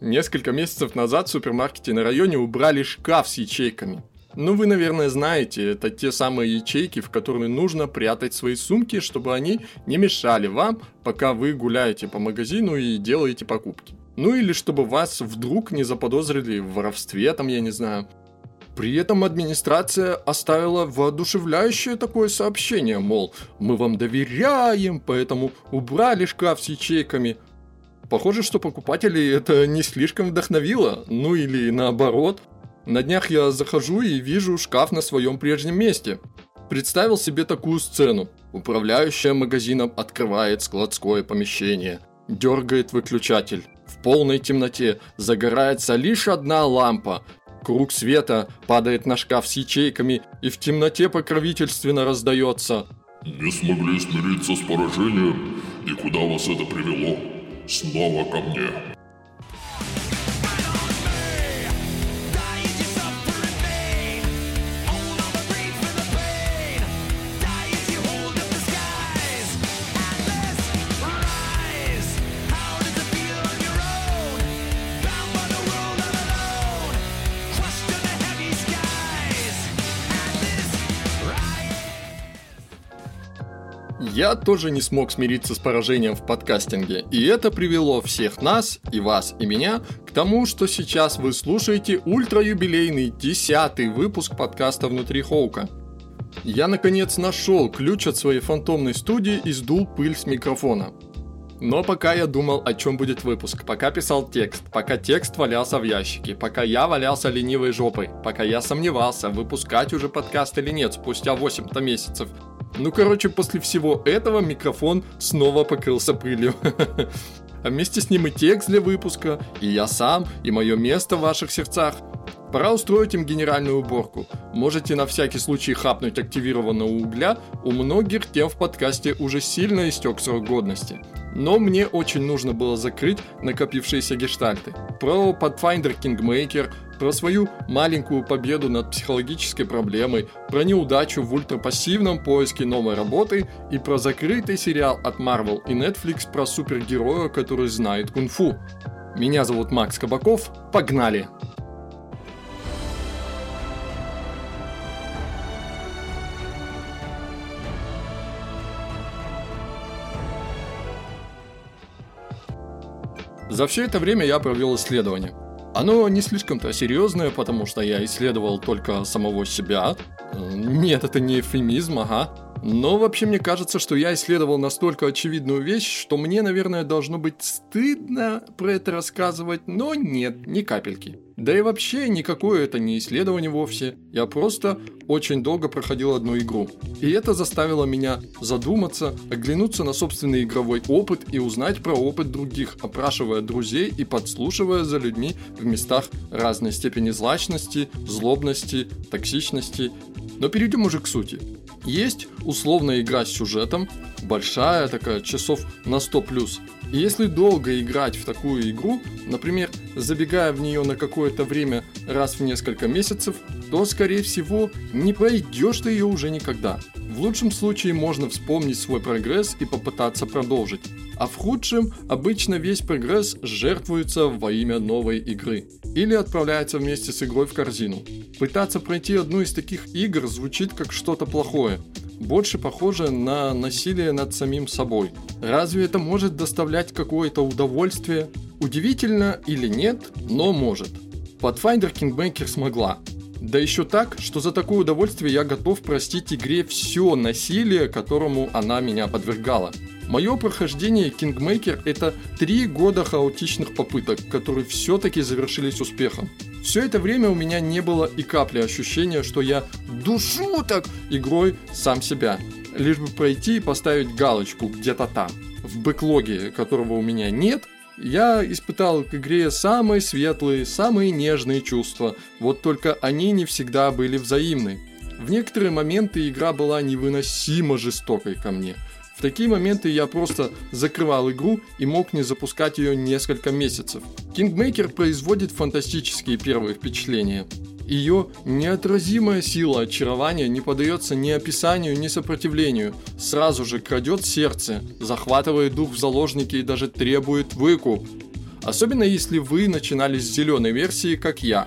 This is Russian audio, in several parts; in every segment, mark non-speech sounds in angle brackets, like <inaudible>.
Несколько месяцев назад в супермаркете на районе убрали шкаф с ячейками. Ну, вы, наверное, знаете, это те самые ячейки, в которые нужно прятать свои сумки, чтобы они не мешали вам, пока вы гуляете по магазину и делаете покупки. Ну или чтобы вас вдруг не заподозрили в воровстве, там, я не знаю. При этом администрация оставила воодушевляющее такое сообщение, мол, мы вам доверяем, поэтому убрали шкаф с ячейками. Похоже, что покупателей это не слишком вдохновило, ну или наоборот. На днях я захожу и вижу шкаф на своем прежнем месте. Представил себе такую сцену. Управляющая магазином открывает складское помещение, дергает выключатель. В полной темноте загорается лишь одна лампа. Круг света падает на шкаф с ячейками и в темноте покровительственно раздается. Не смогли смириться с поражением, и куда вас это привело? Снова ко мне. Я тоже не смог смириться с поражением в подкастинге, и это привело всех нас, и вас, и меня, к тому, что сейчас вы слушаете ультра-юбилейный десятый выпуск подкаста «Внутри Хоука». Я наконец нашел ключ от своей фантомной студии и сдул пыль с микрофона. Но пока я думал, о чем будет выпуск, пока писал текст, пока текст валялся в ящике, пока я валялся ленивой жопой, пока я сомневался, выпускать уже подкаст или нет спустя 8-то месяцев, ну, короче, после всего этого микрофон снова покрылся пылью. <laughs> А вместе с ним и текст для выпуска, и я сам, и мое место в ваших сердцах. Пора устроить им генеральную уборку. Можете на всякий случай хапнуть активированного угля, у многих тем в подкасте уже сильно истек срок годности. Но мне очень нужно было закрыть накопившиеся гештальты. Про Pathfinder Kingmaker, про свою маленькую победу над психологической проблемой, про неудачу в ультрапассивном поиске новой работы и про закрытый сериал от Marvel и Netflix про супергероя, который знает кунг-фу. Меня зовут Макс Кабаков, погнали! За все это время я провел исследование – оно не слишком-то серьезное, потому что я исследовал только самого себя. Э, нет, это не эвфемизм, ага. Но вообще мне кажется, что я исследовал настолько очевидную вещь, что мне, наверное, должно быть стыдно про это рассказывать, но нет, ни капельки. Да и вообще никакое это не исследование вовсе. Я просто очень долго проходил одну игру. И это заставило меня задуматься, оглянуться на собственный игровой опыт и узнать про опыт других, опрашивая друзей и подслушивая за людьми в местах разной степени злачности, злобности, токсичности. Но перейдем уже к сути. Есть условная игра с сюжетом, большая такая, часов на 100 плюс. И если долго играть в такую игру, например, забегая в нее на какое-то время раз в несколько месяцев, то, скорее всего, не пройдешь ты ее уже никогда. В лучшем случае можно вспомнить свой прогресс и попытаться продолжить. А в худшем обычно весь прогресс жертвуется во имя новой игры. Или отправляется вместе с игрой в корзину. Пытаться пройти одну из таких игр звучит как что-то плохое. Больше похоже на насилие над самим собой. Разве это может доставлять какое-то удовольствие? Удивительно или нет, но может. Pathfinder Kingmaker смогла. Да еще так, что за такое удовольствие я готов простить игре все насилие, которому она меня подвергала. Мое прохождение Kingmaker это три года хаотичных попыток, которые все-таки завершились успехом. Все это время у меня не было и капли ощущения, что я душу так игрой сам себя. Лишь бы пройти и поставить галочку где-то там. В бэклоге, которого у меня нет, я испытал к игре самые светлые, самые нежные чувства, вот только они не всегда были взаимны. В некоторые моменты игра была невыносимо жестокой ко мне. В такие моменты я просто закрывал игру и мог не запускать ее несколько месяцев. Kingmaker производит фантастические первые впечатления. Ее неотразимая сила очарования не подается ни описанию, ни сопротивлению. Сразу же крадет сердце, захватывает дух в заложники и даже требует выкуп. Особенно если вы начинали с зеленой версии, как я.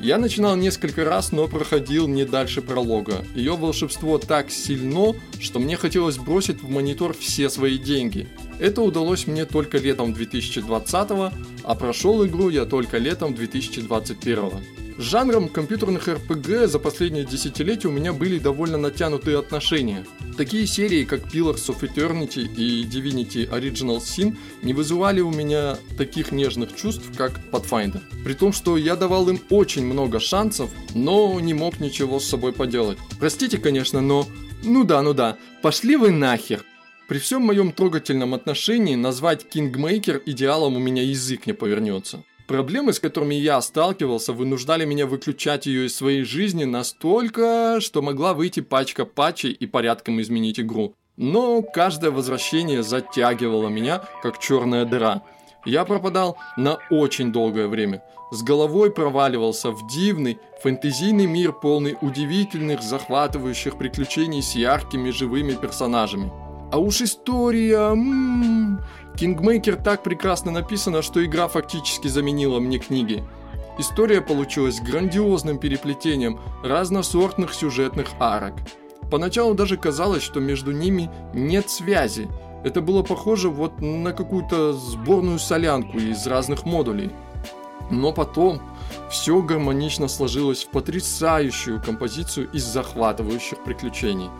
Я начинал несколько раз, но проходил не дальше пролога. Ее волшебство так сильно, что мне хотелось бросить в монитор все свои деньги. Это удалось мне только летом 2020, а прошел игру я только летом 2021. Жанром компьютерных RPG за последние десятилетия у меня были довольно натянутые отношения. Такие серии, как Pillars of Eternity и Divinity Original Sin не вызывали у меня таких нежных чувств, как Pathfinder. При том, что я давал им очень много шансов, но не мог ничего с собой поделать. Простите, конечно, но... Ну да, ну да, пошли вы нахер. При всем моем трогательном отношении назвать Kingmaker идеалом у меня язык не повернется. Проблемы, с которыми я сталкивался, вынуждали меня выключать ее из своей жизни настолько, что могла выйти пачка патчей и порядком изменить игру. Но каждое возвращение затягивало меня, как черная дыра. Я пропадал на очень долгое время. С головой проваливался в дивный, фэнтезийный мир, полный удивительных, захватывающих приключений с яркими живыми персонажами. А уж история... М -м -м, Kingmaker так прекрасно написано, что игра фактически заменила мне книги. История получилась грандиозным переплетением разносортных сюжетных арок. Поначалу даже казалось, что между ними нет связи. Это было похоже вот на какую-то сборную солянку из разных модулей. Но потом все гармонично сложилось в потрясающую композицию из захватывающих приключений.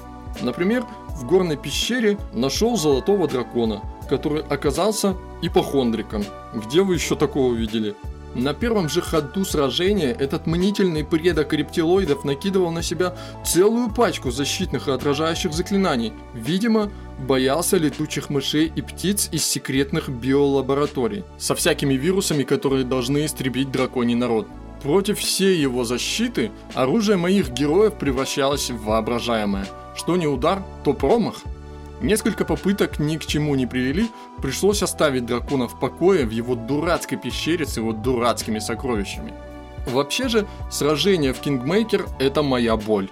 Например, в горной пещере нашел золотого дракона – который оказался ипохондриком. Где вы еще такого видели? На первом же ходу сражения этот мнительный предок рептилоидов накидывал на себя целую пачку защитных и отражающих заклинаний. Видимо, боялся летучих мышей и птиц из секретных биолабораторий, со всякими вирусами, которые должны истребить драконий народ. Против всей его защиты оружие моих героев превращалось в воображаемое. Что не удар, то промах – Несколько попыток ни к чему не привели, пришлось оставить дракона в покое в его дурацкой пещере с его дурацкими сокровищами. Вообще же, сражение в Kingmaker – это моя боль.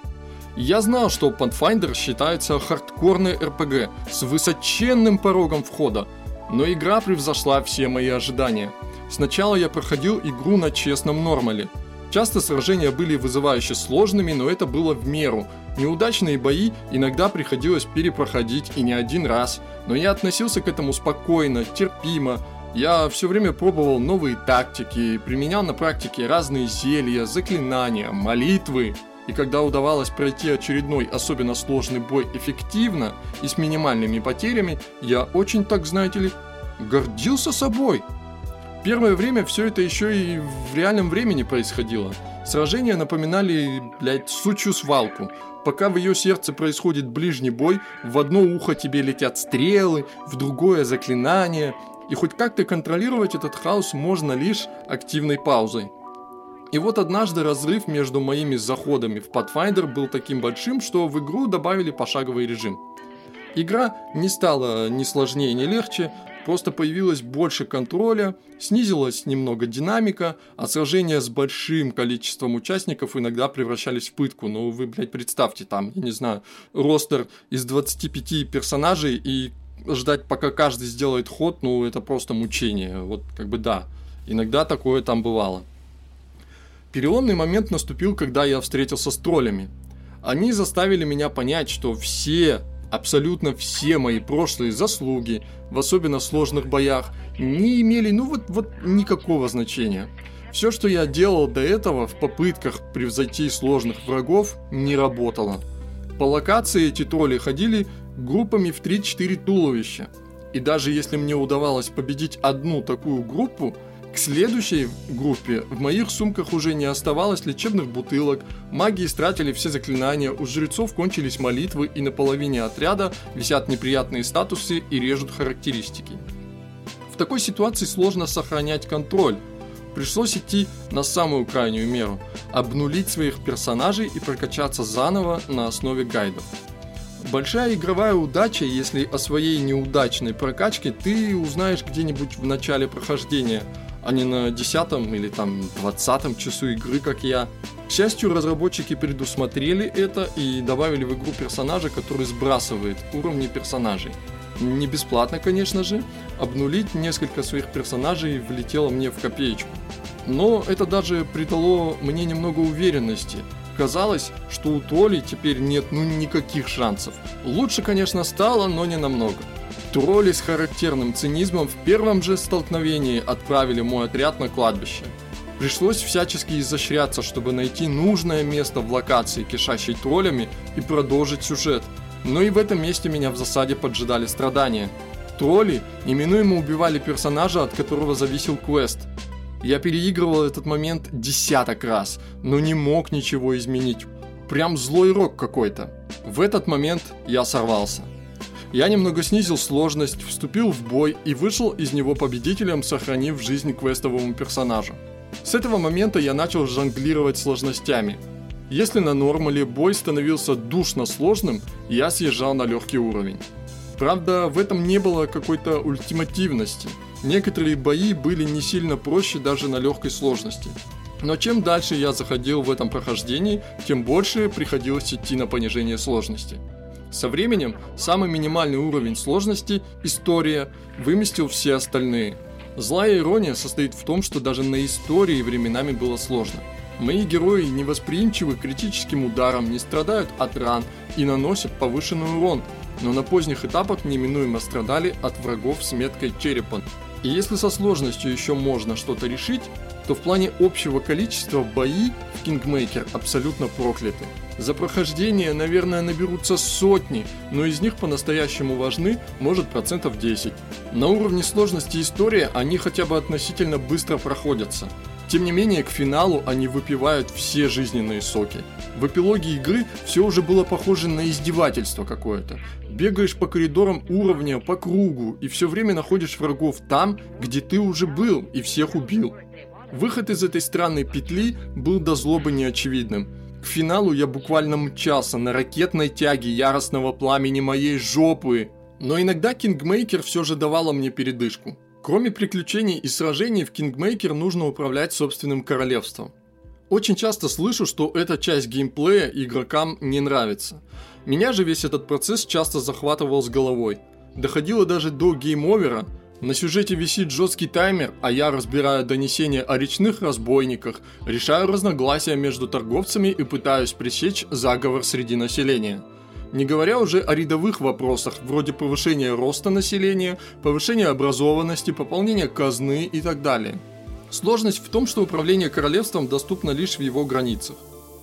Я знал, что Pathfinder считается хардкорной РПГ с высоченным порогом входа, но игра превзошла все мои ожидания. Сначала я проходил игру на честном нормале – Часто сражения были вызывающе сложными, но это было в меру. Неудачные бои иногда приходилось перепроходить и не один раз, но я относился к этому спокойно, терпимо. Я все время пробовал новые тактики, применял на практике разные зелья, заклинания, молитвы. И когда удавалось пройти очередной особенно сложный бой эффективно и с минимальными потерями, я очень, так знаете ли, гордился собой первое время все это еще и в реальном времени происходило. Сражения напоминали, блядь, сучью свалку. Пока в ее сердце происходит ближний бой, в одно ухо тебе летят стрелы, в другое заклинание. И хоть как-то контролировать этот хаос можно лишь активной паузой. И вот однажды разрыв между моими заходами в Pathfinder был таким большим, что в игру добавили пошаговый режим. Игра не стала ни сложнее, ни легче, Просто появилось больше контроля, снизилась немного динамика, а сражения с большим количеством участников иногда превращались в пытку. Ну, вы, блядь, представьте, там, я не знаю, ростер из 25 персонажей и ждать, пока каждый сделает ход, ну, это просто мучение. Вот, как бы, да, иногда такое там бывало. Переломный момент наступил, когда я встретился с троллями. Они заставили меня понять, что все Абсолютно все мои прошлые заслуги, в особенно сложных боях, не имели, ну вот, вот никакого значения. Все, что я делал до этого в попытках превзойти сложных врагов, не работало. По локации эти тролли ходили группами в 3-4 туловища. И даже если мне удавалось победить одну такую группу, к следующей группе в моих сумках уже не оставалось лечебных бутылок, маги истратили все заклинания, у жрецов кончились молитвы и на половине отряда висят неприятные статусы и режут характеристики. В такой ситуации сложно сохранять контроль. Пришлось идти на самую крайнюю меру – обнулить своих персонажей и прокачаться заново на основе гайдов. Большая игровая удача, если о своей неудачной прокачке ты узнаешь где-нибудь в начале прохождения – а не на 10 или там 20 часу игры, как я. К счастью, разработчики предусмотрели это и добавили в игру персонажа, который сбрасывает уровни персонажей. не бесплатно, конечно же, обнулить несколько своих персонажей влетело мне в копеечку. Но это даже придало мне немного уверенности. Казалось, что у Толи теперь нет ну никаких шансов. Лучше, конечно, стало, но не намного. Тролли с характерным цинизмом в первом же столкновении отправили мой отряд на кладбище. Пришлось всячески изощряться, чтобы найти нужное место в локации, кишащей троллями, и продолжить сюжет. Но и в этом месте меня в засаде поджидали страдания. Тролли неминуемо убивали персонажа, от которого зависел квест. Я переигрывал этот момент десяток раз, но не мог ничего изменить. Прям злой рок какой-то. В этот момент я сорвался. Я немного снизил сложность, вступил в бой и вышел из него победителем, сохранив жизнь квестовому персонажу. С этого момента я начал жонглировать сложностями. Если на нормале бой становился душно сложным, я съезжал на легкий уровень. Правда, в этом не было какой-то ультимативности. Некоторые бои были не сильно проще даже на легкой сложности. Но чем дальше я заходил в этом прохождении, тем больше приходилось идти на понижение сложности. Со временем самый минимальный уровень сложности, история, выместил все остальные. Злая ирония состоит в том, что даже на истории временами было сложно. Мои герои не восприимчивы к критическим ударам, не страдают от ран и наносят повышенный урон, но на поздних этапах неминуемо страдали от врагов с меткой черепа. И если со сложностью еще можно что-то решить, то в плане общего количества бои в Кингмейкер абсолютно прокляты. За прохождение, наверное, наберутся сотни, но из них по-настоящему важны, может, процентов 10. На уровне сложности истории они хотя бы относительно быстро проходятся. Тем не менее, к финалу они выпивают все жизненные соки. В эпилоге игры все уже было похоже на издевательство какое-то. Бегаешь по коридорам уровня, по кругу, и все время находишь врагов там, где ты уже был и всех убил. Выход из этой странной петли был до злобы неочевидным. Финалу я буквально мчался на ракетной тяге яростного пламени моей жопы. Но иногда Kingmaker все же давала мне передышку. Кроме приключений и сражений в Kingmaker нужно управлять собственным королевством. Очень часто слышу, что эта часть геймплея игрокам не нравится. Меня же весь этот процесс часто захватывал с головой. Доходило даже до game over а, на сюжете висит жесткий таймер, а я разбираю донесения о речных разбойниках, решаю разногласия между торговцами и пытаюсь пресечь заговор среди населения. Не говоря уже о рядовых вопросах, вроде повышения роста населения, повышения образованности, пополнения казны и так далее. Сложность в том, что управление королевством доступно лишь в его границах.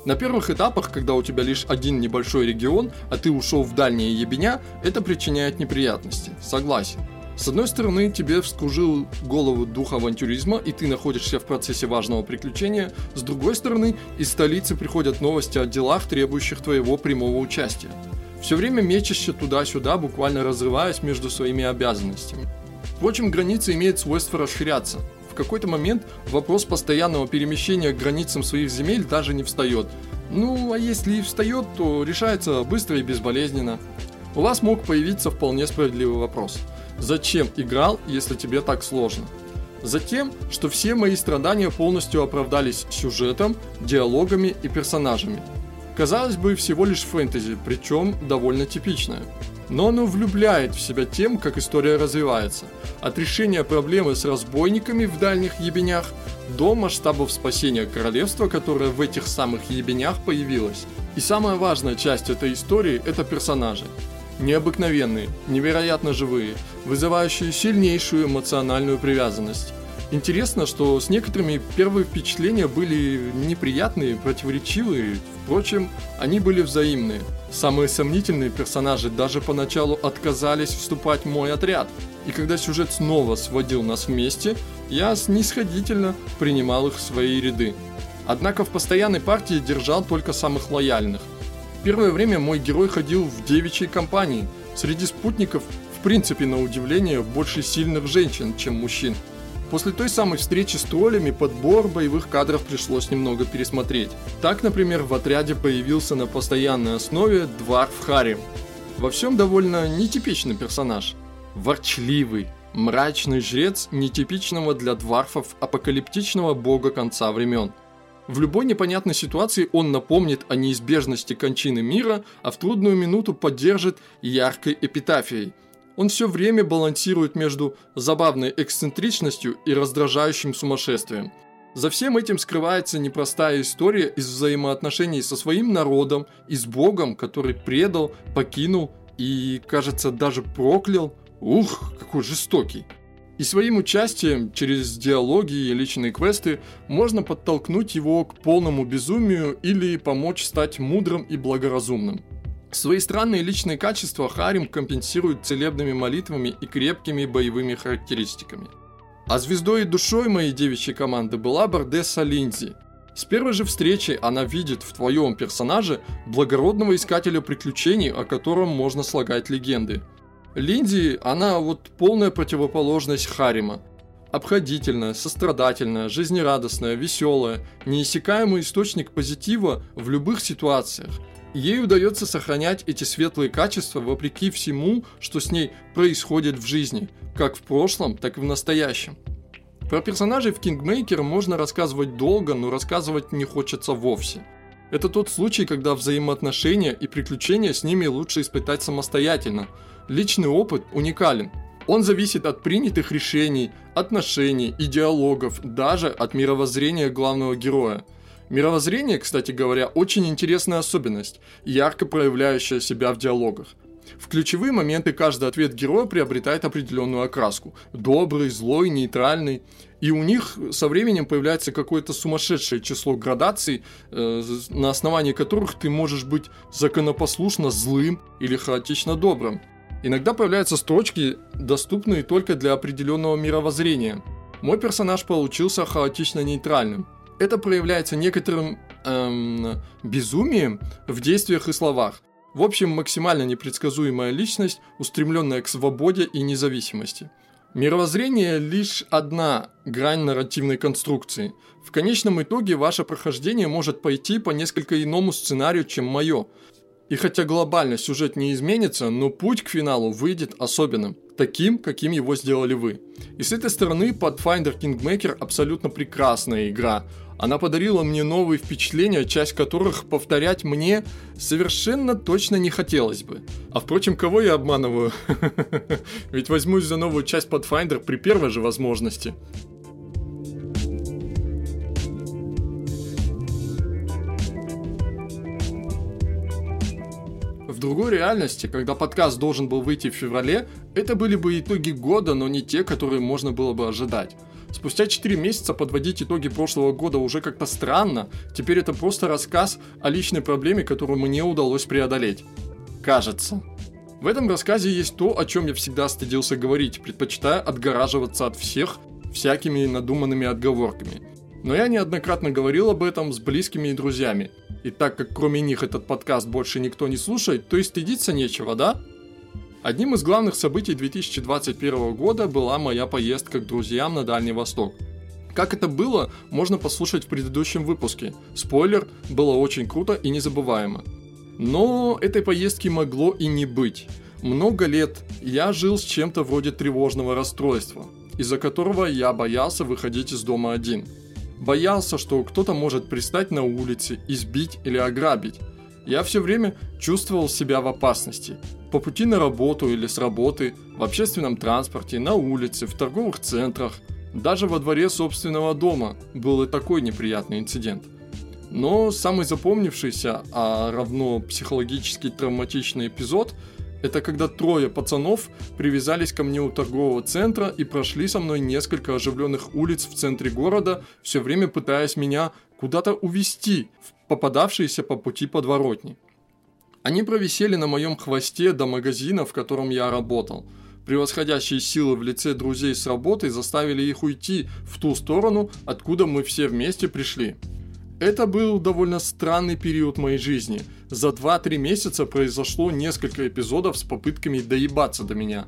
На первых этапах, когда у тебя лишь один небольшой регион, а ты ушел в дальние ебеня, это причиняет неприятности, согласен. С одной стороны, тебе вскружил голову дух авантюризма, и ты находишься в процессе важного приключения. С другой стороны, из столицы приходят новости о делах, требующих твоего прямого участия. Все время мечешься туда-сюда, буквально разрываясь между своими обязанностями. Впрочем, границы имеют свойство расширяться. В какой-то момент вопрос постоянного перемещения к границам своих земель даже не встает. Ну, а если и встает, то решается быстро и безболезненно. У вас мог появиться вполне справедливый вопрос – Зачем играл, если тебе так сложно? Затем, что все мои страдания полностью оправдались сюжетом, диалогами и персонажами. Казалось бы, всего лишь фэнтези, причем довольно типичное. Но оно влюбляет в себя тем, как история развивается. От решения проблемы с разбойниками в дальних ебенях до масштабов спасения королевства, которое в этих самых ебенях появилось. И самая важная часть этой истории – это персонажи необыкновенные, невероятно живые, вызывающие сильнейшую эмоциональную привязанность. Интересно, что с некоторыми первые впечатления были неприятные, противоречивые, впрочем, они были взаимные. Самые сомнительные персонажи даже поначалу отказались вступать в мой отряд, и когда сюжет снова сводил нас вместе, я снисходительно принимал их в свои ряды. Однако в постоянной партии держал только самых лояльных, первое время мой герой ходил в девичьей компании. Среди спутников, в принципе, на удивление, больше сильных женщин, чем мужчин. После той самой встречи с троллями подбор боевых кадров пришлось немного пересмотреть. Так, например, в отряде появился на постоянной основе Дварф Харим. Во всем довольно нетипичный персонаж. Ворчливый, мрачный жрец нетипичного для дварфов апокалиптичного бога конца времен – в любой непонятной ситуации он напомнит о неизбежности кончины мира, а в трудную минуту поддержит яркой эпитафией. Он все время балансирует между забавной эксцентричностью и раздражающим сумасшествием. За всем этим скрывается непростая история из взаимоотношений со своим народом и с Богом, который предал, покинул и, кажется, даже проклял. Ух, какой жестокий. И своим участием через диалоги и личные квесты можно подтолкнуть его к полному безумию или помочь стать мудрым и благоразумным. Свои странные личные качества Харим компенсирует целебными молитвами и крепкими боевыми характеристиками. А звездой и душой моей девичьей команды была Бардесса Линдзи. С первой же встречи она видит в твоем персонаже благородного искателя приключений, о котором можно слагать легенды – Линди, она вот полная противоположность Харима. Обходительная, сострадательная, жизнерадостная, веселая, неиссякаемый источник позитива в любых ситуациях. Ей удается сохранять эти светлые качества вопреки всему, что с ней происходит в жизни, как в прошлом, так и в настоящем. Про персонажей в Kingmaker можно рассказывать долго, но рассказывать не хочется вовсе. Это тот случай, когда взаимоотношения и приключения с ними лучше испытать самостоятельно – Личный опыт уникален. Он зависит от принятых решений, отношений и диалогов, даже от мировоззрения главного героя. Мировоззрение, кстати говоря, очень интересная особенность, ярко проявляющая себя в диалогах. В ключевые моменты каждый ответ героя приобретает определенную окраску. Добрый, злой, нейтральный. И у них со временем появляется какое-то сумасшедшее число градаций, э, на основании которых ты можешь быть законопослушно злым или хаотично добрым. Иногда появляются строчки, доступные только для определенного мировоззрения. Мой персонаж получился хаотично нейтральным. Это проявляется некоторым эм, безумием в действиях и словах. В общем, максимально непредсказуемая личность, устремленная к свободе и независимости. Мировоззрение – лишь одна грань нарративной конструкции. В конечном итоге ваше прохождение может пойти по несколько иному сценарию, чем мое – и хотя глобально сюжет не изменится, но путь к финалу выйдет особенным, таким, каким его сделали вы. И с этой стороны Pathfinder Kingmaker абсолютно прекрасная игра. Она подарила мне новые впечатления, часть которых повторять мне совершенно точно не хотелось бы. А впрочем, кого я обманываю? <laughs> Ведь возьмусь за новую часть Pathfinder при первой же возможности. Другой реальности, когда подкаст должен был выйти в феврале, это были бы итоги года, но не те, которые можно было бы ожидать. Спустя 4 месяца подводить итоги прошлого года уже как-то странно, теперь это просто рассказ о личной проблеме, которую мне удалось преодолеть. Кажется. В этом рассказе есть то, о чем я всегда стыдился говорить, предпочитая отгораживаться от всех всякими надуманными отговорками. Но я неоднократно говорил об этом с близкими и друзьями – и так как кроме них этот подкаст больше никто не слушает, то и стыдиться нечего, да? Одним из главных событий 2021 года была моя поездка к друзьям на Дальний Восток. Как это было, можно послушать в предыдущем выпуске. Спойлер, было очень круто и незабываемо. Но этой поездки могло и не быть. Много лет я жил с чем-то вроде тревожного расстройства, из-за которого я боялся выходить из дома один – Боялся, что кто-то может пристать на улице, избить или ограбить. Я все время чувствовал себя в опасности. По пути на работу или с работы, в общественном транспорте, на улице, в торговых центрах, даже во дворе собственного дома был и такой неприятный инцидент. Но самый запомнившийся, а равно психологически травматичный эпизод – это когда трое пацанов привязались ко мне у торгового центра и прошли со мной несколько оживленных улиц в центре города, все время пытаясь меня куда-то увести в попадавшиеся по пути подворотни. Они провисели на моем хвосте до магазина, в котором я работал. Превосходящие силы в лице друзей с работы заставили их уйти в ту сторону, откуда мы все вместе пришли. Это был довольно странный период моей жизни. За 2-3 месяца произошло несколько эпизодов с попытками доебаться до меня.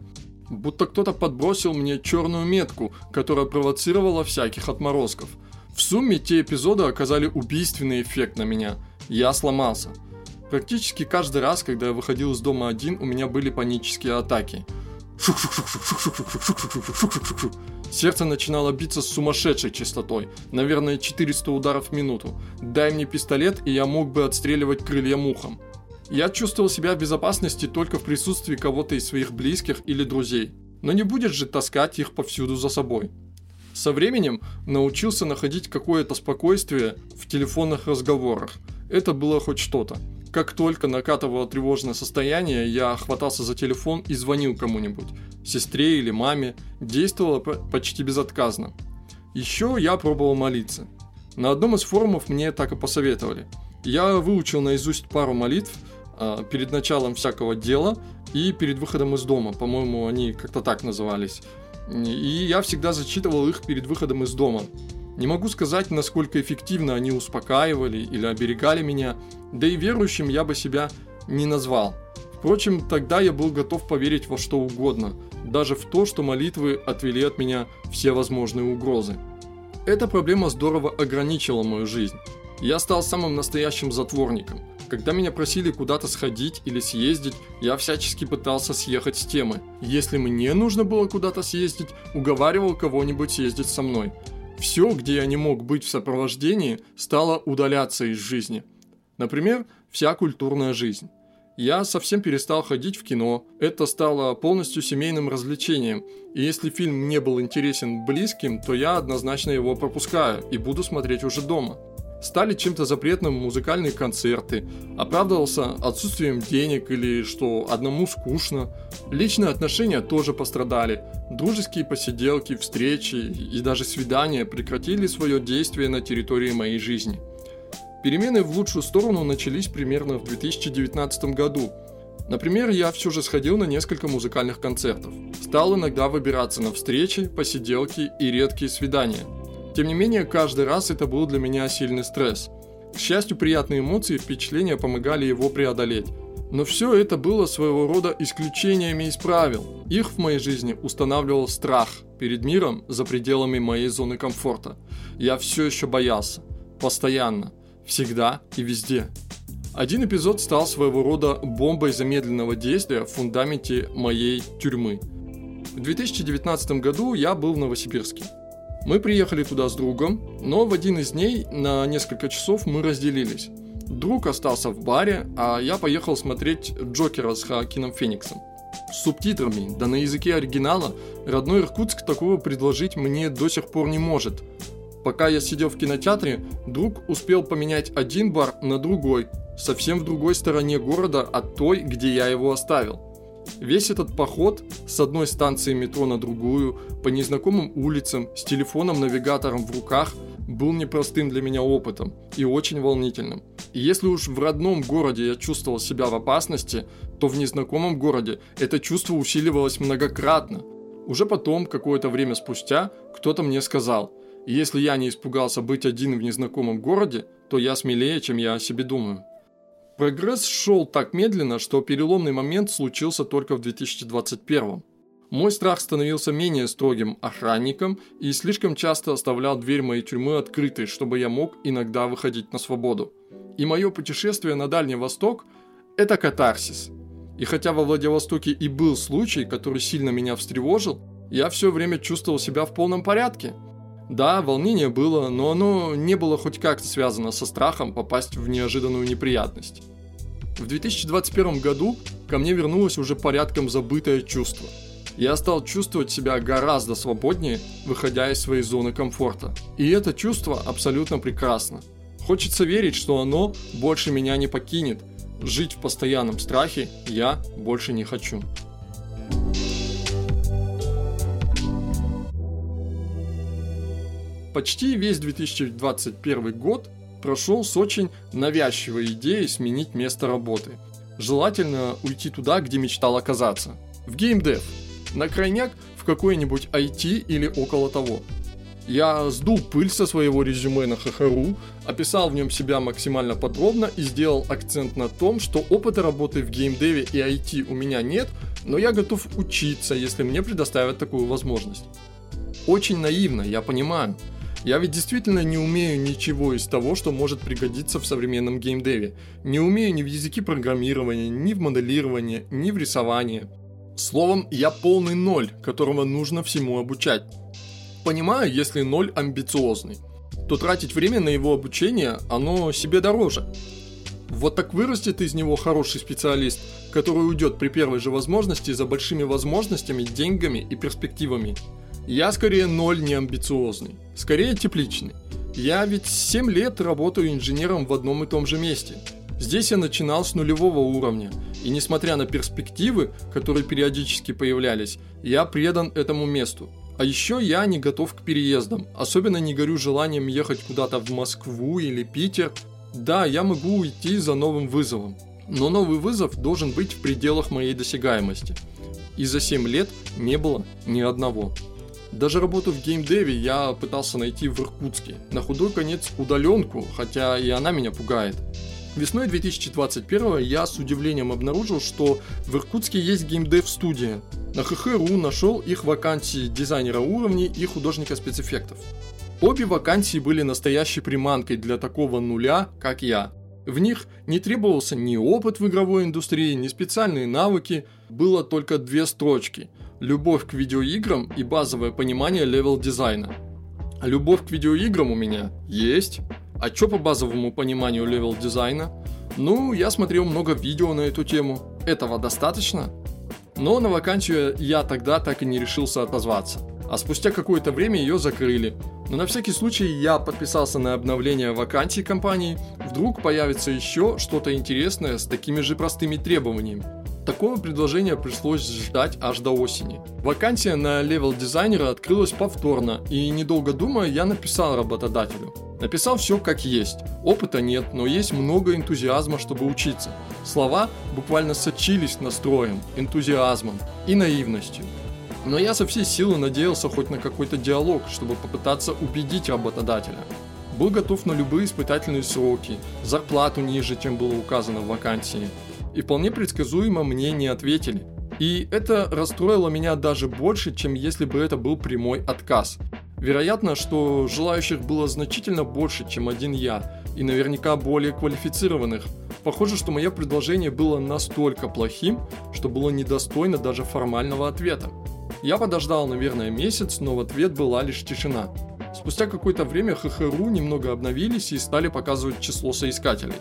Будто кто-то подбросил мне черную метку, которая провоцировала всяких отморозков. В сумме те эпизоды оказали убийственный эффект на меня. Я сломался. Практически каждый раз, когда я выходил из дома один, у меня были панические атаки. Сердце начинало биться с сумасшедшей частотой, наверное 400 ударов в минуту. Дай мне пистолет, и я мог бы отстреливать крылья мухом. Я чувствовал себя в безопасности только в присутствии кого-то из своих близких или друзей. Но не будешь же таскать их повсюду за собой. Со временем научился находить какое-то спокойствие в телефонных разговорах. Это было хоть что-то. Как только накатывало тревожное состояние, я хватался за телефон и звонил кому-нибудь. Сестре или маме. Действовало почти безотказно. Еще я пробовал молиться. На одном из форумов мне так и посоветовали. Я выучил наизусть пару молитв э, перед началом всякого дела и перед выходом из дома. По-моему, они как-то так назывались. И я всегда зачитывал их перед выходом из дома. Не могу сказать, насколько эффективно они успокаивали или оберегали меня, да и верующим я бы себя не назвал. Впрочем, тогда я был готов поверить во что угодно, даже в то, что молитвы отвели от меня все возможные угрозы. Эта проблема здорово ограничила мою жизнь. Я стал самым настоящим затворником – когда меня просили куда-то сходить или съездить, я всячески пытался съехать с темы. Если мне нужно было куда-то съездить, уговаривал кого-нибудь съездить со мной. Все, где я не мог быть в сопровождении, стало удаляться из жизни. Например, вся культурная жизнь. Я совсем перестал ходить в кино, это стало полностью семейным развлечением, и если фильм не был интересен близким, то я однозначно его пропускаю и буду смотреть уже дома стали чем-то запретным музыкальные концерты, оправдывался отсутствием денег или что одному скучно. Личные отношения тоже пострадали. Дружеские посиделки, встречи и даже свидания прекратили свое действие на территории моей жизни. Перемены в лучшую сторону начались примерно в 2019 году. Например, я все же сходил на несколько музыкальных концертов. Стал иногда выбираться на встречи, посиделки и редкие свидания – тем не менее, каждый раз это был для меня сильный стресс. К счастью, приятные эмоции и впечатления помогали его преодолеть. Но все это было своего рода исключениями из правил. Их в моей жизни устанавливал страх перед миром за пределами моей зоны комфорта. Я все еще боялся. Постоянно. Всегда и везде. Один эпизод стал своего рода бомбой замедленного действия в фундаменте моей тюрьмы. В 2019 году я был в Новосибирске. Мы приехали туда с другом, но в один из дней на несколько часов мы разделились. Друг остался в баре, а я поехал смотреть Джокера с Хоакином Фениксом. С субтитрами, да на языке оригинала, родной Иркутск такого предложить мне до сих пор не может. Пока я сидел в кинотеатре, друг успел поменять один бар на другой, совсем в другой стороне города от той, где я его оставил. Весь этот поход с одной станции метро на другую, по незнакомым улицам, с телефоном-навигатором в руках, был непростым для меня опытом и очень волнительным. И если уж в родном городе я чувствовал себя в опасности, то в незнакомом городе это чувство усиливалось многократно. Уже потом, какое-то время спустя, кто-то мне сказал, если я не испугался быть один в незнакомом городе, то я смелее, чем я о себе думаю. Прогресс шел так медленно, что переломный момент случился только в 2021. Мой страх становился менее строгим охранником и слишком часто оставлял дверь моей тюрьмы открытой, чтобы я мог иногда выходить на свободу. И мое путешествие на Дальний Восток – это катарсис. И хотя во Владивостоке и был случай, который сильно меня встревожил, я все время чувствовал себя в полном порядке – да, волнение было, но оно не было хоть как-то связано со страхом попасть в неожиданную неприятность. В 2021 году ко мне вернулось уже порядком забытое чувство. Я стал чувствовать себя гораздо свободнее, выходя из своей зоны комфорта. И это чувство абсолютно прекрасно. Хочется верить, что оно больше меня не покинет. Жить в постоянном страхе я больше не хочу. Почти весь 2021 год прошел с очень навязчивой идеей сменить место работы. Желательно уйти туда, где мечтал оказаться. В геймдев. На крайняк в какой-нибудь IT или около того. Я сдул пыль со своего резюме на ХХРУ, описал в нем себя максимально подробно и сделал акцент на том, что опыта работы в геймдеве и IT у меня нет, но я готов учиться, если мне предоставят такую возможность. Очень наивно, я понимаю, я ведь действительно не умею ничего из того, что может пригодиться в современном геймдеве. Не умею ни в языке программирования, ни в моделировании, ни в рисовании. Словом, я полный ноль, которого нужно всему обучать. Понимаю, если ноль амбициозный, то тратить время на его обучение, оно себе дороже. Вот так вырастет из него хороший специалист, который уйдет при первой же возможности за большими возможностями, деньгами и перспективами. Я скорее ноль не амбициозный, скорее тепличный. Я ведь 7 лет работаю инженером в одном и том же месте. Здесь я начинал с нулевого уровня, и несмотря на перспективы, которые периодически появлялись, я предан этому месту. А еще я не готов к переездам, особенно не горю желанием ехать куда-то в Москву или Питер. Да, я могу уйти за новым вызовом, но новый вызов должен быть в пределах моей досягаемости. И за 7 лет не было ни одного. Даже работу в геймдеве я пытался найти в Иркутске. На худой конец удаленку, хотя и она меня пугает. Весной 2021 я с удивлением обнаружил, что в Иркутске есть геймдев-студия. На HH.ru нашел их вакансии дизайнера уровней и художника спецэффектов. Обе вакансии были настоящей приманкой для такого нуля, как я. В них не требовался ни опыт в игровой индустрии, ни специальные навыки, было только две строчки – любовь к видеоиграм и базовое понимание level-дизайна. Любовь к видеоиграм у меня есть, а что по базовому пониманию level дизайна? Ну, я смотрел много видео на эту тему. Этого достаточно? Но на вакансию я тогда так и не решился отозваться. А спустя какое-то время ее закрыли. Но на всякий случай я подписался на обновление вакансий компании. Вдруг появится еще что-то интересное с такими же простыми требованиями. Такого предложения пришлось ждать аж до осени. Вакансия на level дизайнера открылась повторно, и недолго думая, я написал работодателю. Написал все как есть. Опыта нет, но есть много энтузиазма, чтобы учиться. Слова буквально сочились настроем, энтузиазмом и наивностью. Но я со всей силы надеялся хоть на какой-то диалог, чтобы попытаться убедить работодателя. Был готов на любые испытательные сроки, зарплату ниже, чем было указано в вакансии – и вполне предсказуемо мне не ответили. И это расстроило меня даже больше, чем если бы это был прямой отказ. Вероятно, что желающих было значительно больше, чем один я, и наверняка более квалифицированных. Похоже, что мое предложение было настолько плохим, что было недостойно даже формального ответа. Я подождал, наверное, месяц, но в ответ была лишь тишина. Спустя какое-то время ХХРУ немного обновились и стали показывать число соискателей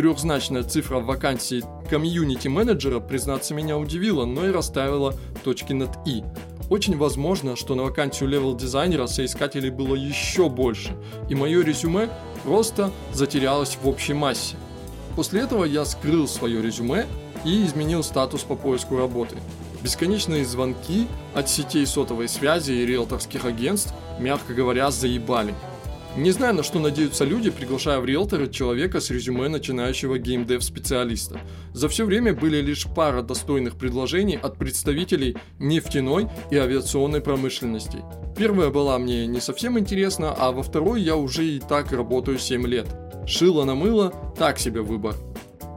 трехзначная цифра в вакансии комьюнити-менеджера, признаться, меня удивила, но и расставила точки над «и». Очень возможно, что на вакансию level-дизайнера соискателей было еще больше, и мое резюме просто затерялось в общей массе. После этого я скрыл свое резюме и изменил статус по поиску работы. Бесконечные звонки от сетей сотовой связи и риэлторских агентств, мягко говоря, заебали – не знаю, на что надеются люди, приглашая в риэлторы человека с резюме начинающего геймдев специалиста. За все время были лишь пара достойных предложений от представителей нефтяной и авиационной промышленности. Первая была мне не совсем интересна, а во второй я уже и так работаю 7 лет. Шило на мыло – так себе выбор.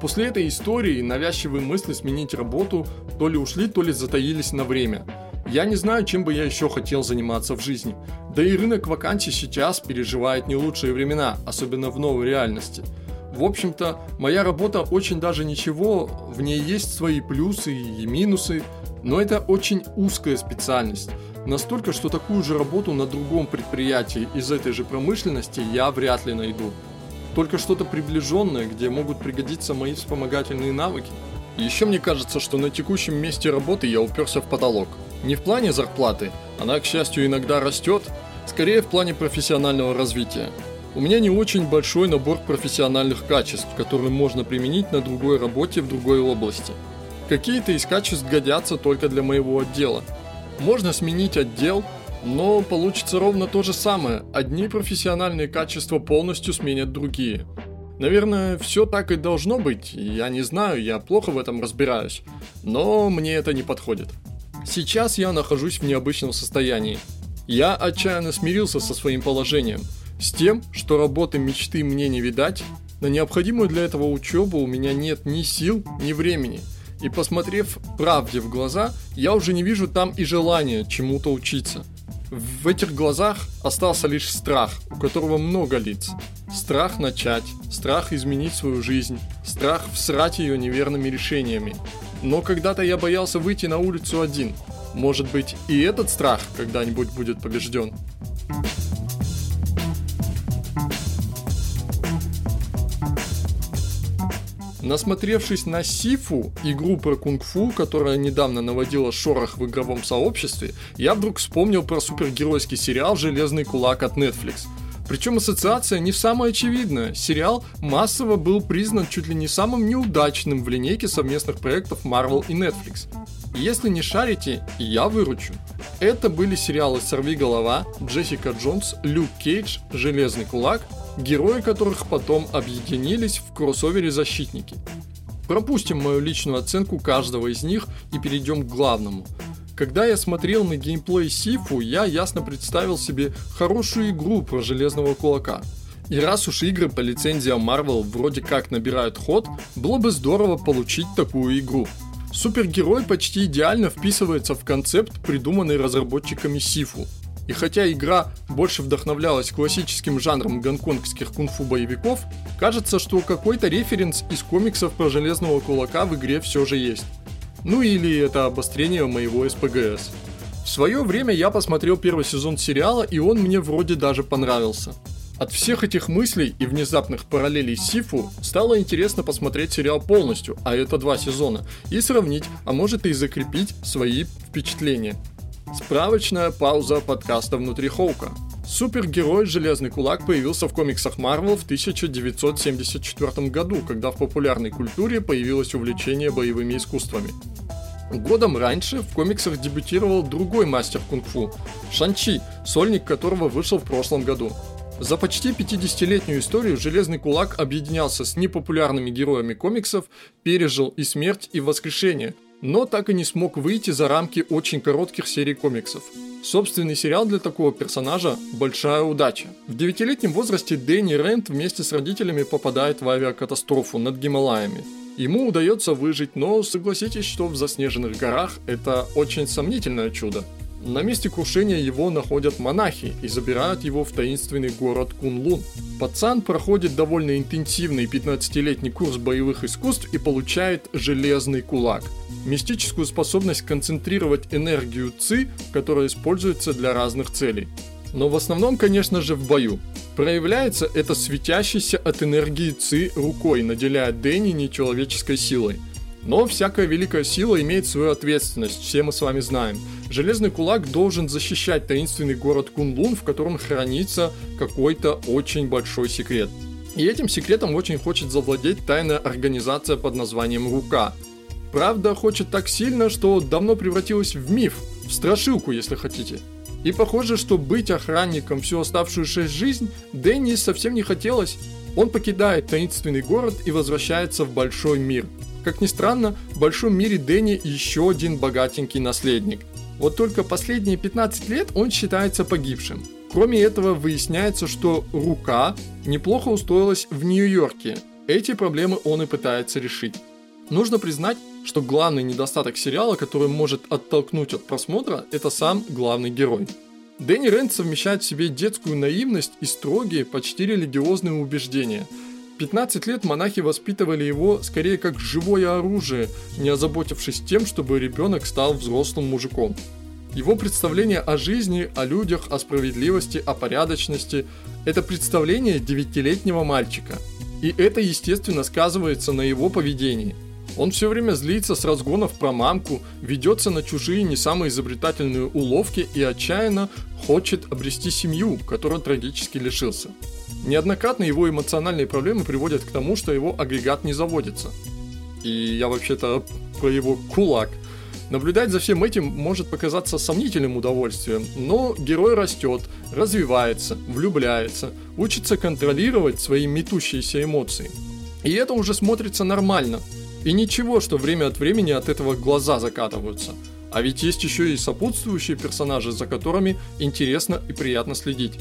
После этой истории навязчивые мысли сменить работу то ли ушли, то ли затаились на время – я не знаю, чем бы я еще хотел заниматься в жизни. Да и рынок вакансий сейчас переживает не лучшие времена, особенно в новой реальности. В общем-то, моя работа очень даже ничего, в ней есть свои плюсы и минусы, но это очень узкая специальность. Настолько, что такую же работу на другом предприятии из этой же промышленности я вряд ли найду. Только что-то приближенное, где могут пригодиться мои вспомогательные навыки. Еще мне кажется, что на текущем месте работы я уперся в потолок. Не в плане зарплаты, она, к счастью, иногда растет, скорее в плане профессионального развития. У меня не очень большой набор профессиональных качеств, которые можно применить на другой работе в другой области. Какие-то из качеств годятся только для моего отдела. Можно сменить отдел, но получится ровно то же самое. Одни профессиональные качества полностью сменят другие. Наверное, все так и должно быть. Я не знаю, я плохо в этом разбираюсь. Но мне это не подходит. Сейчас я нахожусь в необычном состоянии. Я отчаянно смирился со своим положением, с тем, что работы мечты мне не видать, на необходимую для этого учебу у меня нет ни сил, ни времени. И посмотрев правде в глаза, я уже не вижу там и желания чему-то учиться. В этих глазах остался лишь страх, у которого много лиц. Страх начать, страх изменить свою жизнь, страх всрать ее неверными решениями, но когда-то я боялся выйти на улицу один. Может быть, и этот страх когда-нибудь будет побежден. Насмотревшись на Сифу, игру про кунг-фу, которая недавно наводила шорох в игровом сообществе, я вдруг вспомнил про супергеройский сериал «Железный кулак» от Netflix. Причем ассоциация не самая очевидная. Сериал массово был признан чуть ли не самым неудачным в линейке совместных проектов Marvel и Netflix. Если не шарите, я выручу. Это были сериалы «Сорви голова», «Джессика Джонс», «Люк Кейдж», «Железный кулак», герои которых потом объединились в кроссовере «Защитники». Пропустим мою личную оценку каждого из них и перейдем к главному. Когда я смотрел на геймплей Сифу, я ясно представил себе хорошую игру про Железного Кулака. И раз уж игры по лицензиям Marvel вроде как набирают ход, было бы здорово получить такую игру. Супергерой почти идеально вписывается в концепт, придуманный разработчиками Сифу. И хотя игра больше вдохновлялась классическим жанром гонконгских кунг-фу боевиков, кажется, что какой-то референс из комиксов про Железного Кулака в игре все же есть. Ну или это обострение моего СПГС. В свое время я посмотрел первый сезон сериала, и он мне вроде даже понравился. От всех этих мыслей и внезапных параллелей Сифу стало интересно посмотреть сериал полностью, а это два сезона, и сравнить, а может и закрепить свои впечатления. Справочная пауза подкаста «Внутри Хоука». Супергерой Железный Кулак появился в комиксах Marvel в 1974 году, когда в популярной культуре появилось увлечение боевыми искусствами. Годом раньше в комиксах дебютировал другой мастер кунг-фу – Шанчи, сольник которого вышел в прошлом году. За почти 50-летнюю историю Железный Кулак объединялся с непопулярными героями комиксов, пережил и смерть, и воскрешение, но так и не смог выйти за рамки очень коротких серий комиксов. Собственный сериал для такого персонажа – большая удача. В девятилетнем возрасте Дэнни Рент вместе с родителями попадает в авиакатастрофу над Гималаями. Ему удается выжить, но согласитесь, что в заснеженных горах это очень сомнительное чудо. На месте крушения его находят монахи и забирают его в таинственный город Кунлун. Пацан проходит довольно интенсивный 15-летний курс боевых искусств и получает железный кулак. Мистическую способность концентрировать энергию ЦИ, которая используется для разных целей. Но в основном, конечно же, в бою. Проявляется это светящейся от энергии ЦИ рукой, наделяя Дэнни нечеловеческой силой – но всякая великая сила имеет свою ответственность, все мы с вами знаем. Железный кулак должен защищать таинственный город Кунлун, в котором хранится какой-то очень большой секрет. И этим секретом очень хочет завладеть тайная организация под названием Рука. Правда, хочет так сильно, что давно превратилась в миф, в страшилку, если хотите. И похоже, что быть охранником всю оставшуюся жизнь Дэнни совсем не хотелось. Он покидает таинственный город и возвращается в большой мир – как ни странно, в большом мире Дэнни еще один богатенький наследник. Вот только последние 15 лет он считается погибшим. Кроме этого, выясняется, что рука неплохо устроилась в Нью-Йорке. Эти проблемы он и пытается решить. Нужно признать, что главный недостаток сериала, который может оттолкнуть от просмотра, это сам главный герой. Дэнни Рент совмещает в себе детскую наивность и строгие, почти религиозные убеждения – 15 лет монахи воспитывали его скорее как живое оружие, не озаботившись тем, чтобы ребенок стал взрослым мужиком. Его представление о жизни, о людях, о справедливости, о порядочности – это представление девятилетнего мальчика. И это, естественно, сказывается на его поведении. Он все время злится с разгонов про мамку, ведется на чужие не самые изобретательные уловки и отчаянно хочет обрести семью, которую трагически лишился. Неоднократно его эмоциональные проблемы приводят к тому, что его агрегат не заводится. И я вообще-то про его кулак. Наблюдать за всем этим может показаться сомнительным удовольствием, но герой растет, развивается, влюбляется, учится контролировать свои метущиеся эмоции. И это уже смотрится нормально. И ничего, что время от времени от этого глаза закатываются. А ведь есть еще и сопутствующие персонажи, за которыми интересно и приятно следить.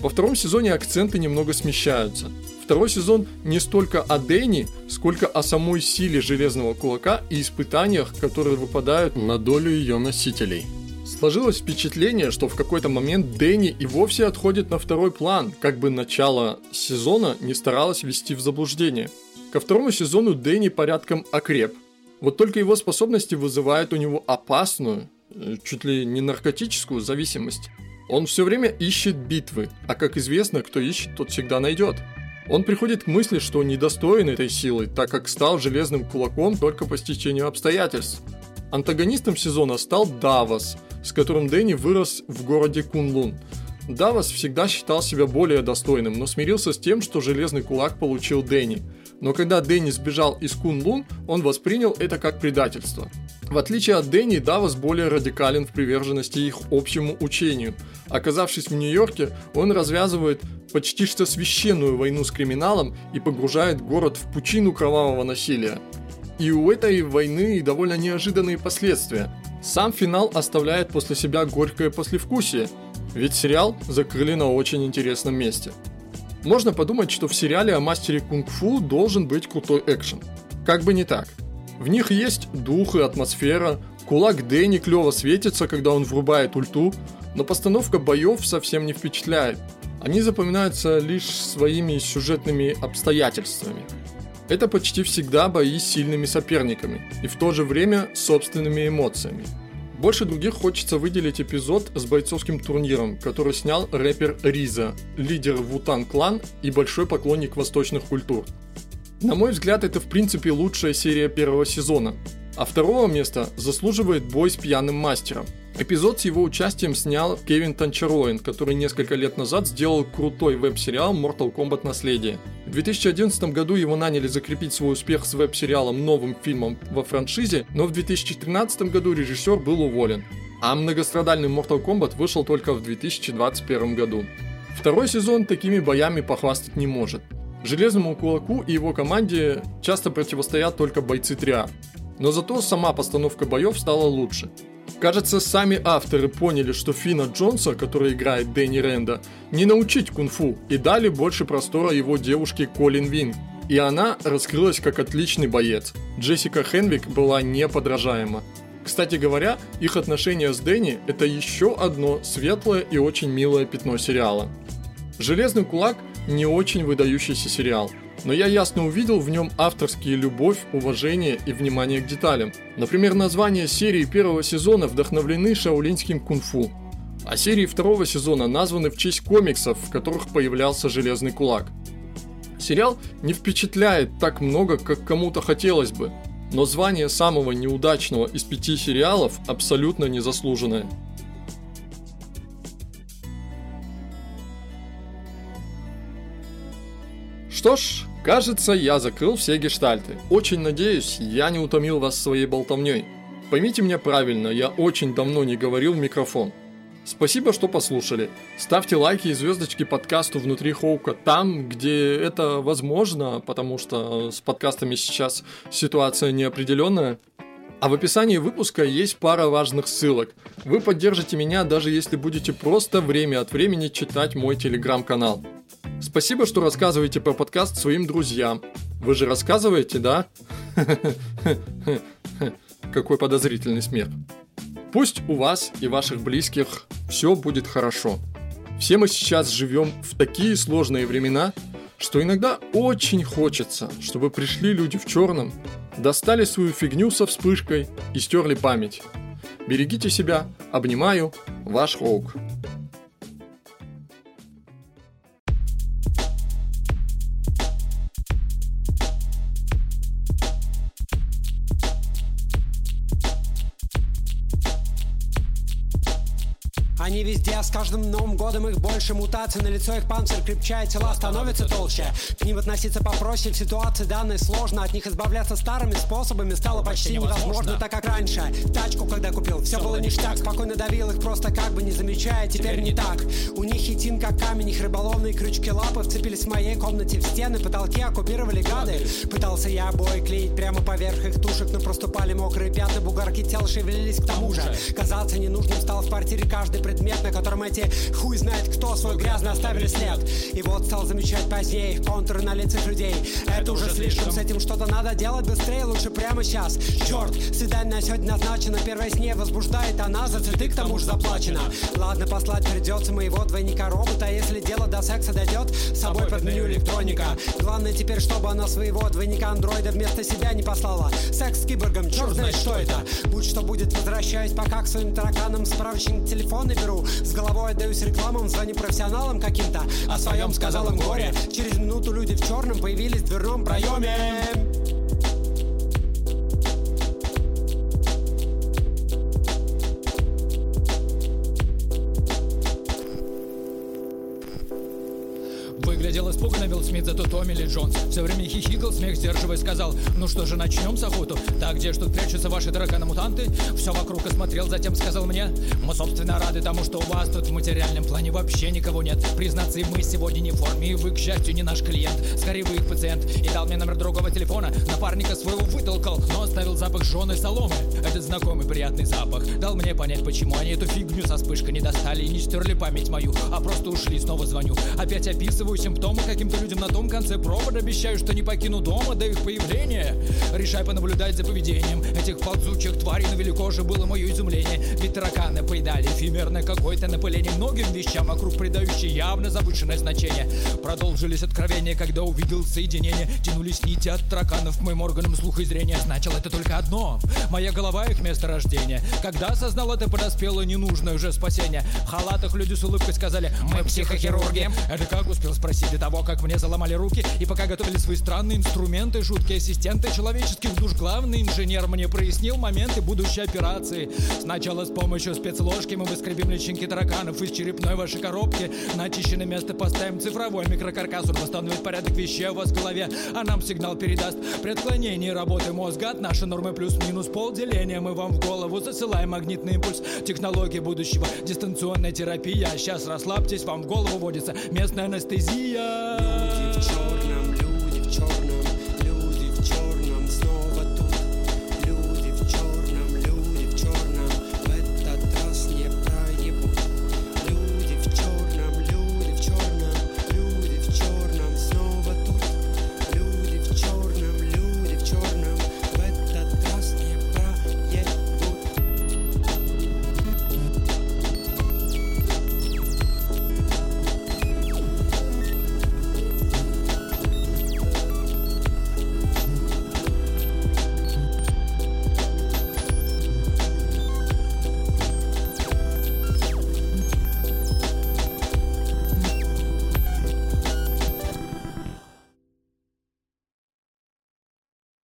Во втором сезоне акценты немного смещаются. Второй сезон не столько о Дэнни, сколько о самой силе Железного Кулака и испытаниях, которые выпадают на долю ее носителей. Сложилось впечатление, что в какой-то момент Дэнни и вовсе отходит на второй план, как бы начало сезона не старалось ввести в заблуждение. Ко второму сезону Дэнни порядком окреп. Вот только его способности вызывают у него опасную, э, чуть ли не наркотическую зависимость. Он все время ищет битвы, а как известно, кто ищет, тот всегда найдет. Он приходит к мысли, что недостоин этой силы, так как стал железным кулаком только по стечению обстоятельств. Антагонистом сезона стал Давос, с которым Дэнни вырос в городе Кунлун. Давос всегда считал себя более достойным, но смирился с тем, что железный кулак получил Дэнни. Но когда Дэнни сбежал из Кунлун, он воспринял это как предательство. В отличие от Дэнни, Давос более радикален в приверженности их общему учению. Оказавшись в Нью-Йорке, он развязывает почти что священную войну с криминалом и погружает город в пучину кровавого насилия. И у этой войны довольно неожиданные последствия. Сам финал оставляет после себя горькое послевкусие, ведь сериал закрыли на очень интересном месте. Можно подумать, что в сериале о мастере кунг-фу должен быть крутой экшен. Как бы не так – в них есть дух и атмосфера, кулак Дэнни клево светится, когда он врубает ульту, но постановка боев совсем не впечатляет. Они запоминаются лишь своими сюжетными обстоятельствами. Это почти всегда бои с сильными соперниками и в то же время собственными эмоциями. Больше других хочется выделить эпизод с бойцовским турниром, который снял рэпер Риза, лидер Вутан Клан и большой поклонник восточных культур. На мой взгляд, это в принципе лучшая серия первого сезона. А второго места заслуживает бой с пьяным мастером. Эпизод с его участием снял Кевин Танчароин, который несколько лет назад сделал крутой веб-сериал Mortal Kombat Наследие. В 2011 году его наняли закрепить свой успех с веб-сериалом новым фильмом во франшизе, но в 2013 году режиссер был уволен. А многострадальный Mortal Kombat вышел только в 2021 году. Второй сезон такими боями похвастать не может. Железному кулаку и его команде часто противостоят только бойцы триа. Но зато сама постановка боев стала лучше. Кажется, сами авторы поняли, что Фина Джонса, который играет Дэнни Ренда, не научить кунг-фу и дали больше простора его девушке Колин Вин. И она раскрылась как отличный боец. Джессика Хенвик была неподражаема. Кстати говоря, их отношения с Дэнни – это еще одно светлое и очень милое пятно сериала. «Железный кулак» не очень выдающийся сериал, но я ясно увидел в нем авторские любовь, уважение и внимание к деталям. Например, названия серии первого сезона вдохновлены шаолиньским кунг-фу, а серии второго сезона названы в честь комиксов, в которых появлялся Железный Кулак. Сериал не впечатляет так много, как кому-то хотелось бы, но звание самого неудачного из пяти сериалов абсолютно незаслуженное. Что ж, кажется, я закрыл все гештальты. Очень надеюсь, я не утомил вас своей болтовней. Поймите меня правильно, я очень давно не говорил в микрофон. Спасибо, что послушали. Ставьте лайки и звездочки подкасту внутри Хоука там, где это возможно, потому что с подкастами сейчас ситуация неопределенная. А в описании выпуска есть пара важных ссылок. Вы поддержите меня, даже если будете просто время от времени читать мой телеграм-канал. Спасибо, что рассказываете про подкаст своим друзьям. Вы же рассказываете, да? <laughs> Какой подозрительный смех. Пусть у вас и ваших близких все будет хорошо. Все мы сейчас живем в такие сложные времена, что иногда очень хочется, чтобы пришли люди в черном, достали свою фигню со вспышкой и стерли память. Берегите себя, обнимаю, ваш Хоук. Каждым новым годом их больше. Мутаций На лицо их панцирь крепчая, тела становятся толще. К ним относиться попроще, в ситуации данной сложно. От них избавляться старыми способами стало почти невозможно Так как раньше, тачку когда купил, все было ништяк. Спокойно давил их просто как бы не замечая, теперь не так. У них хитин как камень, их рыболовные крючки лапы Вцепились в моей комнате в стены, потолки оккупировали гады. Пытался я обои клеить прямо поверх их тушек Но проступали мокрые пятна, бугорки тел шевелились к тому же. Казаться ненужным стал в квартире каждый предмет предмет, на котором эти хуй знает кто свой грязно оставили след. И вот стал замечать позднее контуры на лицах людей. Это уже слишком, с этим что-то надо делать быстрее, лучше прямо сейчас. Черт, свидание на сегодня назначено, первое с ней возбуждает, она за цветы к тому же заплачена. Ладно, послать придется моего двойника робота, если дело до секса дойдет, с собой под меню электроника. Главное теперь, чтобы она своего двойника андроида вместо себя не послала. Секс с киборгом, черт знает что это. Будь что будет, возвращаюсь пока к своим тараканам, справочник телефона беру С головой отдаюсь рекламам, звони профессионалам каким-то. О своем сказал им горе. Через минуту люди в черном появились в дверном проеме. Выглядел испуганно Смит, зато Томми Ли Джонс. Все время хихикал, смех сдерживая, сказал Ну что же, начнем с охоту? Так, где ж тут прячутся ваши тараканы-мутанты? Все вокруг осмотрел, затем сказал мне Мы, собственно, рады тому, что у вас тут в материальном плане вообще никого нет. Признаться, и мы сегодня не в форме, и вы, к счастью, не наш клиент. Скорее, вы их пациент И дал мне номер другого телефона. Напарника своего вытолкал, но оставил запах жженой соломы. Этот знакомый приятный запах Дал мне понять, почему они эту фигню со вспышкой не достали И не стерли память мою, а просто ушли, снова звоню. Опять описываю симптомы каким-то людям на том конце провода Обещаю, что не покину дома до их появления Решай понаблюдать за поведением этих ползучих тварей. Но велико же было мое изумление. Ведь тараканы поедали эфемерное какое-то напыление. Многим вещам вокруг придающие явно завышенное значение. Продолжились откровения, когда увидел соединение. Тянулись нити от тараканов к моим органам слуха и зрения. Значило это только одно. Моя голова их место рождения. Когда осознал это, подоспело ненужное уже спасение. В халатах люди с улыбкой сказали Мы психохирурги Это как успел спросить до того, как мне заломали руки. И пока готовили свои странные инструменты Жуткие ассистенты человеческих душ Главный инженер мне прояснил моменты будущей операции. Сначала с помощью спецложки мы выскребем личинки тараканов Из черепной вашей коробки. На очищенное место поставим цифровой микрокаркас Он восстановит порядок вещей у вас в голове А нам сигнал передаст. При отклонении работы мозга от нашей нормы плюс-минус полделения. Мы вам в голову засылаем магнитный импульс Технологии будущего, дистанционная терапия. Сейчас расслабьтесь, вам в голову вводится местная анестезия Люди в черном